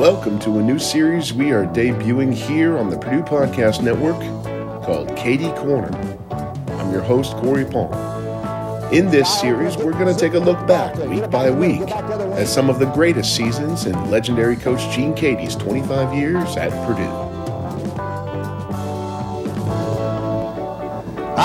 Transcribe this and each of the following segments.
Welcome to a new series we are debuting here on the Purdue Podcast Network called Keady Corner. I'm your host, Corey Palm. In this series, we're going to take a look back week by week at some of the greatest seasons in legendary coach Gene Keady's 25 years at Purdue.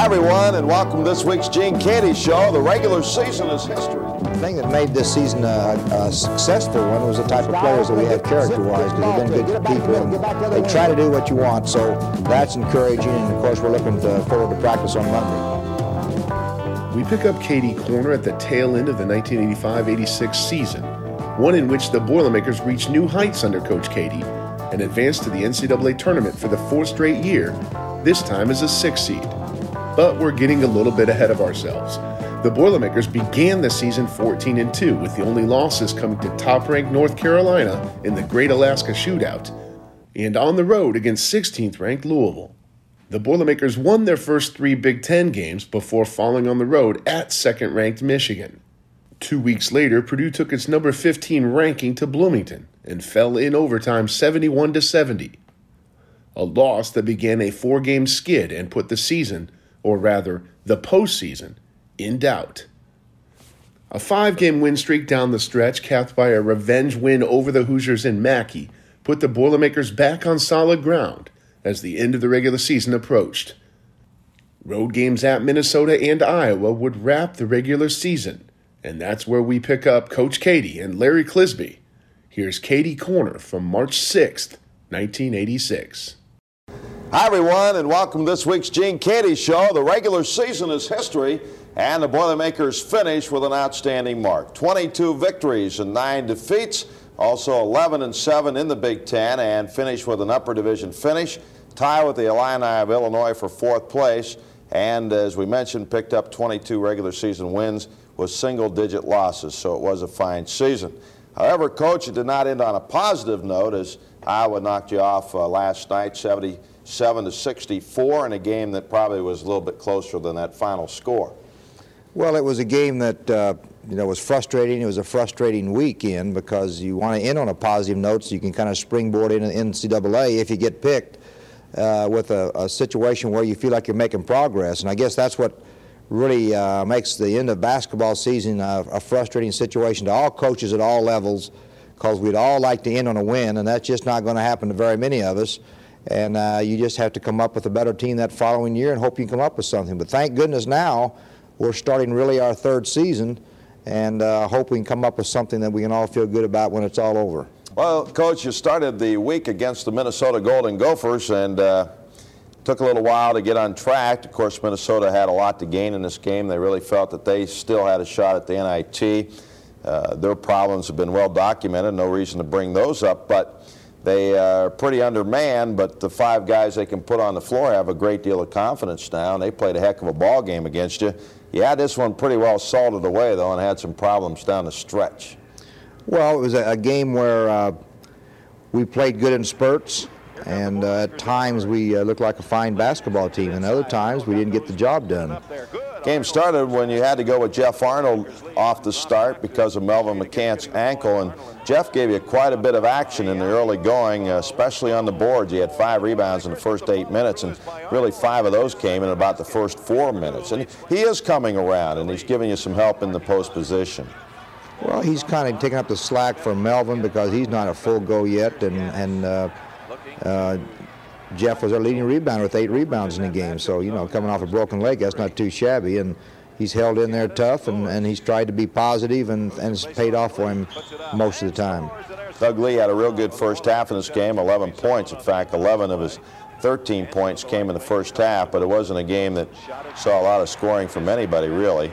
Hi, everyone, and welcome to this week's Gene Keady Show. The regular season is history. The thing that made this season a, a successful one was the type of players that we have character-wise, because they've been good people, and they try to do what you want, so that's encouraging, and of course we're looking forward to practice on Monday. We pick up Keady Corner at the tail end of the 1985-86 season, one in which the Boilermakers reached new heights under Coach Keady and advanced to the NCAA tournament for the fourth straight year, this time as a six seed but we're getting a little bit ahead of ourselves. The Boilermakers began the season 14 and 2, with the only losses coming to top ranked North Carolina in the Great Alaska Shootout, and on the road against 16th ranked Louisville. The Boilermakers won their first three Big Ten games before falling on the road at second ranked Michigan. Two weeks later, Purdue took its number 15 ranking to Bloomington and fell in overtime 71 to 70. A loss that began a four game skid and put the season or rather the postseason, in doubt. A five game win streak down the stretch, capped by a revenge win over the Hoosiers in Mackey, put the Boilermakers back on solid ground as the end of the regular season approached. Road games at Minnesota and Iowa would wrap the regular season, and that's where we pick up Coach Keady and Larry Clisby. Here's Keady Corner from March 6th, 1986. Hi, everyone, and welcome to this week's Gene Keady Show. The regular season is history, and the Boilermakers finish with an outstanding mark 22 victories and 9 defeats, also 11 and 7 in the Big Ten, and finish with an upper division finish. Tie with the Illini of Illinois for fourth place, and as we mentioned, picked up 22 regular season wins with single digit losses, so it was a fine season. However, coach, it did not end on a positive note as Iowa knocked you off uh, last night, 70- 7 to 64 in a game that probably was a little bit closer than that final score. Well, it was a game that uh, you know was frustrating. It was a frustrating weekend because you want to end on a positive note so you can kind of springboard into NCAA if you get picked uh, with a, a, situation where you feel like you're making progress. And I guess that's what really uh, makes the end of basketball season a, a frustrating situation to all coaches at all levels because we'd all like to end on a win, and that's just not going to happen to very many of us and uh, you just have to come up with a better team that following year and hope you can come up with something. But thank goodness now we're starting really our third season and uh, hope we can come up with something that we can all feel good about when it's all over. Well, Coach, you started the week against the Minnesota Golden Gophers and uh, took a little while to get on track. Of course, Minnesota had a lot to gain in this game. They really felt that they still had a shot at the NIT. Uh, their problems have been well documented, no reason to bring those up, but they are pretty undermanned, but the five guys they can put on the floor have a great deal of confidence now, and they played a heck of a ball game against you. Had this one pretty well salted away, though, and had some problems down the stretch. Well, it was a, a game where uh, we played good in spurts, and uh, at times we uh, looked like a fine basketball team, and other times we didn't get the job done. Game started when you had to go with Jeff Arnold off the start because of Melvin McCant's ankle, and Jeff gave you quite a bit of action in the early going, especially on the boards. He had five rebounds in the first eight minutes, and really five of those came in about the first four minutes. And he is coming around, and he's giving you some help in the post position. Well, he's kind of taking up the slack for Melvin because he's not a full go yet, and, and uh, uh, Jeff was our leading rebounder with eight rebounds in the game. So, you know, coming off a broken leg, that's not too shabby. And he's held in there tough, and, and he's tried to be positive, and, and it's paid off for him most of the time. Doug Lee had a real good first half in this game, 11 points. In fact, 11 of his 13 points came in the first half, but it wasn't a game that saw a lot of scoring from anybody, really.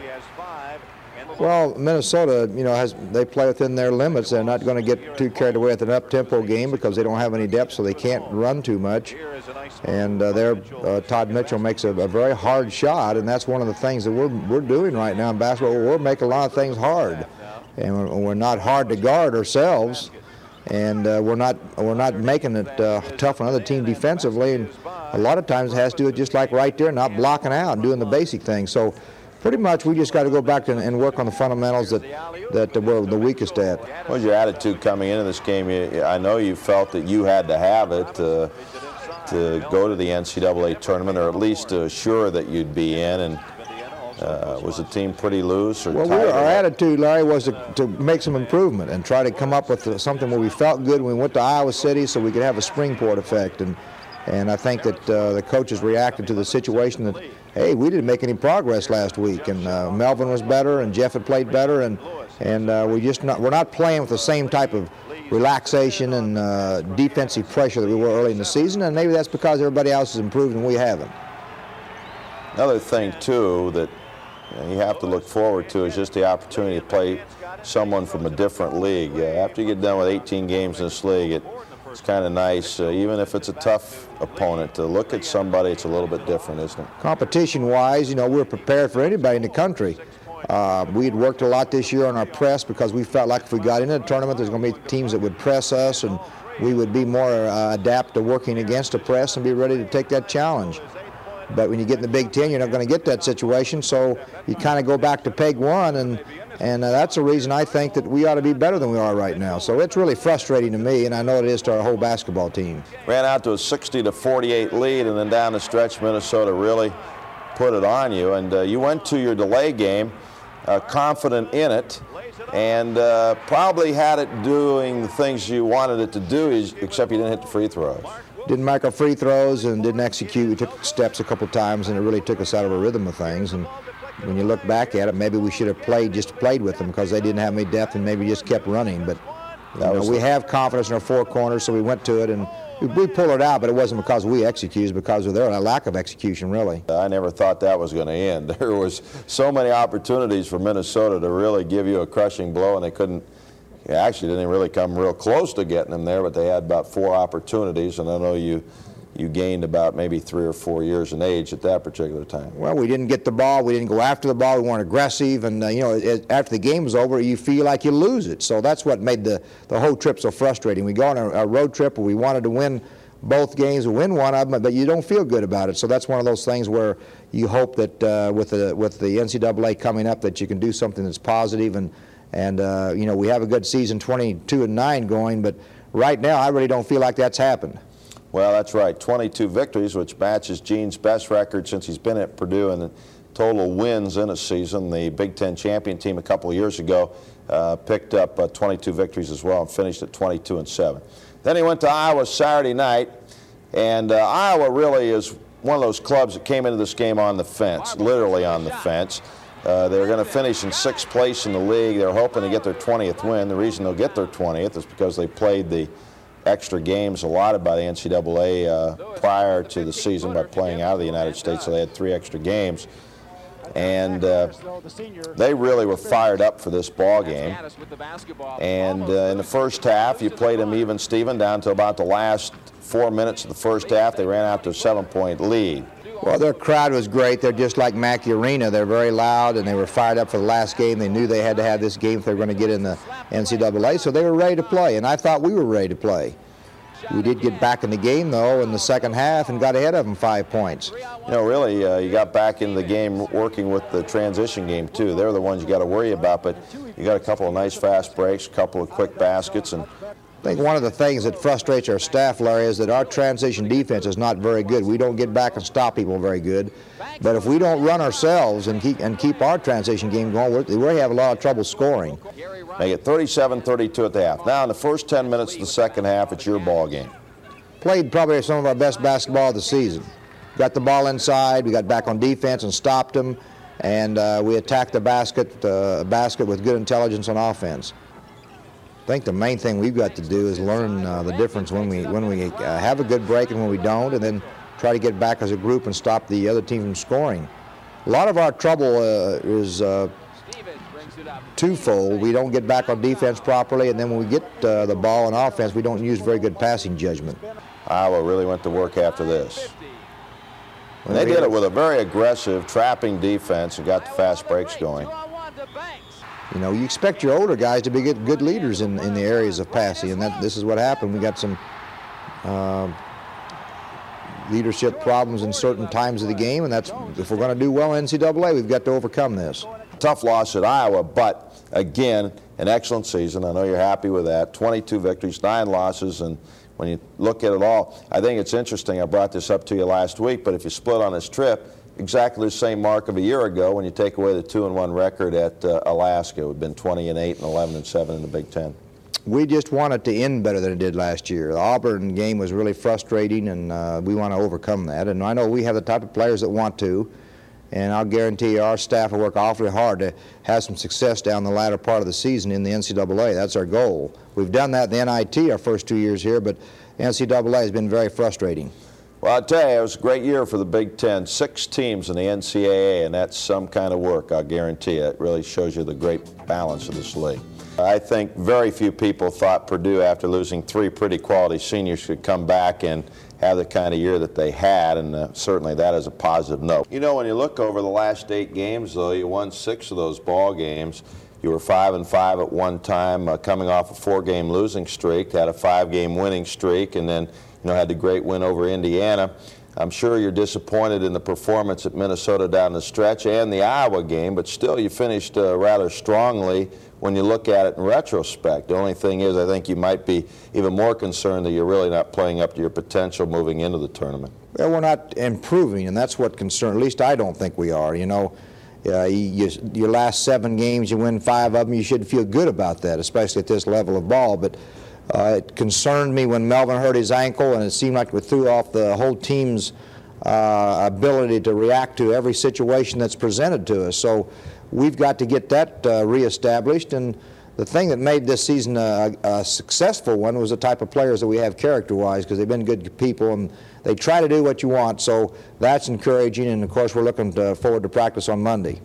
Well, Minnesota, you know, has they play within their limits. They're not going to get too carried away with an up-tempo game because they don't have any depth, so they can't run too much. And uh, there, uh, Todd Mitchell makes a, a, very hard shot, and that's one of the things that we're we're doing right now in basketball. We're making a lot of things hard, and we're, not hard to guard ourselves, and uh, we're not we're not making it uh, tough on other team defensively. And a lot of times it has to do with just like right there, not blocking out and doing the basic things. So Pretty much, we just got to go back to, and work on the fundamentals that that we're the weakest at. What was your attitude coming into this game? I know you felt that you had to have it uh, to go to the NCAA tournament, or at least to assure that you'd be in. And uh, was the team pretty loose? or well, we our attitude, Larry, was to, to, make some improvement and try to come up with something where we felt good when we went to Iowa City, so we could have a springboard effect. And and I think that uh, the coaches reacted to the situation that, hey, we didn't make any progress last week, and uh, Melvin was better, and Jeff had played better, and and uh, we just not we're not playing with the same type of relaxation and uh, defensive pressure that we were early in the season, and maybe that's because everybody else has improved and we haven't. Another thing too that you have to look forward to is just the opportunity to play someone from a different league. after you get done with 18 games in this league, it it's kind of nice, uh, even if it's a tough opponent, to look at somebody it's a little bit different, isn't it? Competition-wise, you know, we're prepared for anybody in the country. Uh, we had worked a lot this year on our press because we felt like if we got into the tournament, there's going to be teams that would press us, and we would be more uh, adapt to working against the press and be ready to take that challenge. But when you get in the Big Ten, you're not going to get that situation, so you kind of go back to peg one and and uh, that's the reason I think that we ought to be better than we are right now. So it's really frustrating to me, and I know it is to our whole basketball team. Ran out to a 60 to 48 lead, and then down the stretch, Minnesota really put it on you. And uh, you went to your delay game uh, confident in it, and uh, probably had it doing the things you wanted it to do, except you didn't hit the free throws. Didn't make our free throws and didn't execute. We took steps a couple times, and it really took us out of a rhythm of things. And when you look back at it, maybe we should have played just played with them because they didn't have any depth and maybe just kept running. But uh, you know, we have confidence in our four corners, so we went to it and we, we pulled it out. But it wasn't because we executed; because of their lack of execution, really. I never thought that was going to end. There was so many opportunities for Minnesota to really give you a crushing blow, and they couldn't. Actually, didn't really come real close to getting them there, but they had about four opportunities, and I know you you gained about maybe three or four years in age at that particular time. Well, we didn't get the ball. We didn't go after the ball. We weren't aggressive. And, uh, you know, it, after the game was over, you feel like you lose it. So that's what made the, the whole trip so frustrating. We go on a, a road trip where we wanted to win both games, win one of them, but you don't feel good about it. So that's one of those things where you hope that uh, with, the, with the NCAA coming up that you can do something that's positive and, and uh, you know, we have a good season, 22 and 9 going, but right now I really don't feel like that's happened. Well, that's right. 22 victories, which matches Gene's best record since he's been at Purdue in total wins in a season. The Big Ten champion team a couple of years ago uh, picked up uh, 22 victories as well and finished at 22 and 7. Then he went to Iowa Saturday night, and uh, Iowa really is one of those clubs that came into this game on the fence, literally on the fence. Uh, they're going to finish in sixth place in the league. They're hoping to get their 20th win. The reason they'll get their 20th is because they played the extra games allotted by the NCAA uh, prior to the season by playing out of the United States, so they had three extra games. And uh, they really were fired up for this ball game. And uh, in the first half, you played them even, Steven, down to about the last four minutes of the first half. They ran out to a seven-point lead. Well, their crowd was great. They're just like Mackey Arena. They're very loud, and they were fired up for the last game. They knew they had to have this game if they were going to get in the NCAA, so they were ready to play, and I thought we were ready to play. We did get back in the game, though, in the second half and got ahead of them five points. You know, really, uh, you got back in the game working with the transition game, too. They're the ones you got to worry about, but you got a couple of nice fast breaks, a couple of quick baskets, and I think one of the things that frustrates our staff, Larry, is that our transition defense is not very good. We don't get back and stop people very good. But if we don't run ourselves and keep and keep our transition game going, we we have a lot of trouble scoring. Make it 37-32 at the half. Now in the first 10 minutes of the second half, it's your ball game. Played probably some of our best basketball of the season. Got the ball inside. We got back on defense and stopped them, and uh, we attacked the basket uh, basket with good intelligence on offense. I think the main thing we've got to do is learn uh, the difference when we when we uh, have a good break and when we don't, and then try to get back as a group and stop the other team from scoring. A lot of our trouble uh, is uh, twofold. We don't get back on defense properly, and then when we get uh, the ball on offense, we don't use very good passing judgment. Iowa really went to work after this. They did it with a very aggressive trapping defense and got the fast breaks going. You know, you expect your older guys to be good, good leaders in, in the areas of passing, and that this is what happened. We got some, uh, leadership problems in certain times of the game, and that's if we're going to do well in NCAA, we've got to overcome this. Tough loss at Iowa, but again, an excellent season. I know you're happy with that. 22 victories, nine losses, and when you look at it all, I think it's interesting. I brought this up to you last week, but if you split on this trip, exactly the same mark of a year ago when you take away the two and one record at uh, Alaska. We've been 20 and 8 and 11 and 7 in the Big Ten. We just want it to end better than it did last year. The Auburn game was really frustrating, and uh, we want to overcome that. And I know we have the type of players that want to, and I'll guarantee you our staff will work awfully hard to have some success down the latter part of the season in the NCAA. That's our goal. We've done that in the NIT our first two years here, but NCAA has been very frustrating. Well, I'll tell you, it was a great year for the Big Ten. Six teams in the NCAA, and that's some kind of work, I'll guarantee you. It really shows you the great balance of this league. I think very few people thought Purdue, after losing three pretty quality seniors, could come back and have the kind of year that they had, and uh, certainly that is a positive note. You know, when you look over the last eight games, though, you won six of those ball games. You were five and five at one time, uh, coming off a four-game losing streak, had a five-game winning streak, and then you know, had the great win over Indiana. I'm sure you're disappointed in the performance at Minnesota down the stretch and the Iowa game, but still you finished uh, rather strongly when you look at it in retrospect. The only thing is, I think you might be even more concerned that you're really not playing up to your potential moving into the tournament. Well, we're not improving, and that's what concerns. At least I don't think we are. You know, uh, you, your last seven games, you win five of them. You should feel good about that, especially at this level of ball. But uh, it concerned me when Melvin hurt his ankle, and it seemed like we threw off the whole team's uh, ability to react to every situation that's presented to us. So we've got to get that uh, reestablished. And the thing that made this season a, a successful one was the type of players that we have character-wise, because they've been good people and they try to do what you want. So that's encouraging. And of course, we're looking to, forward to practice on Monday.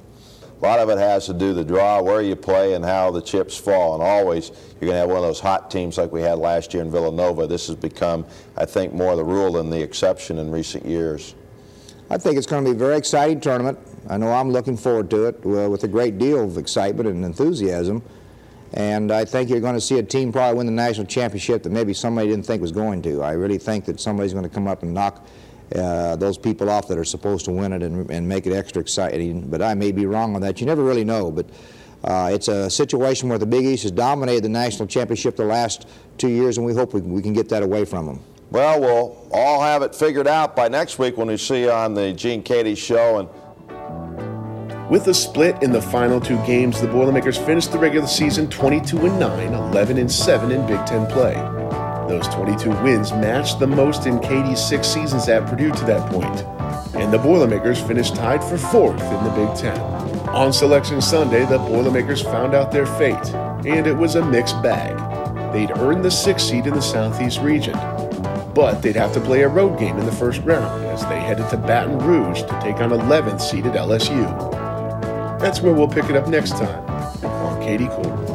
A lot of it has to do the draw, where you play, and how the chips fall. And always, you're going to have one of those hot teams like we had last year in Villanova. This has become, I think, more the rule than the exception in recent years. I think it's going to be a very exciting tournament. I know I'm looking forward to it uh, with a great deal of excitement and enthusiasm. And I think you're going to see a team probably win the national championship that maybe somebody didn't think was going to. I really think that somebody's going to come up and knock uh, those people off that are supposed to win it and, and, make it extra exciting. But I may be wrong on that. You never really know. But uh, it's a situation where the Big East has dominated the national championship the last two years, and we hope we, we can get that away from them. Well, we'll all have it figured out by next week when we see you on the Gene Keady show. And with a split in the final two games, the Boilermakers finished the regular season 22 and 9, 11 and 7 in Big Ten play. Those 22 wins matched the most in Keady's six seasons at Purdue to that point, and the Boilermakers finished tied for fourth in the Big Ten. On Selection Sunday, the Boilermakers found out their fate, and it was a mixed bag. They'd earned the sixth seed in the Southeast region, but they'd have to play a road game in the first round as they headed to Baton Rouge to take on 11th seeded LSU. That's where we'll pick it up next time on Keady Court.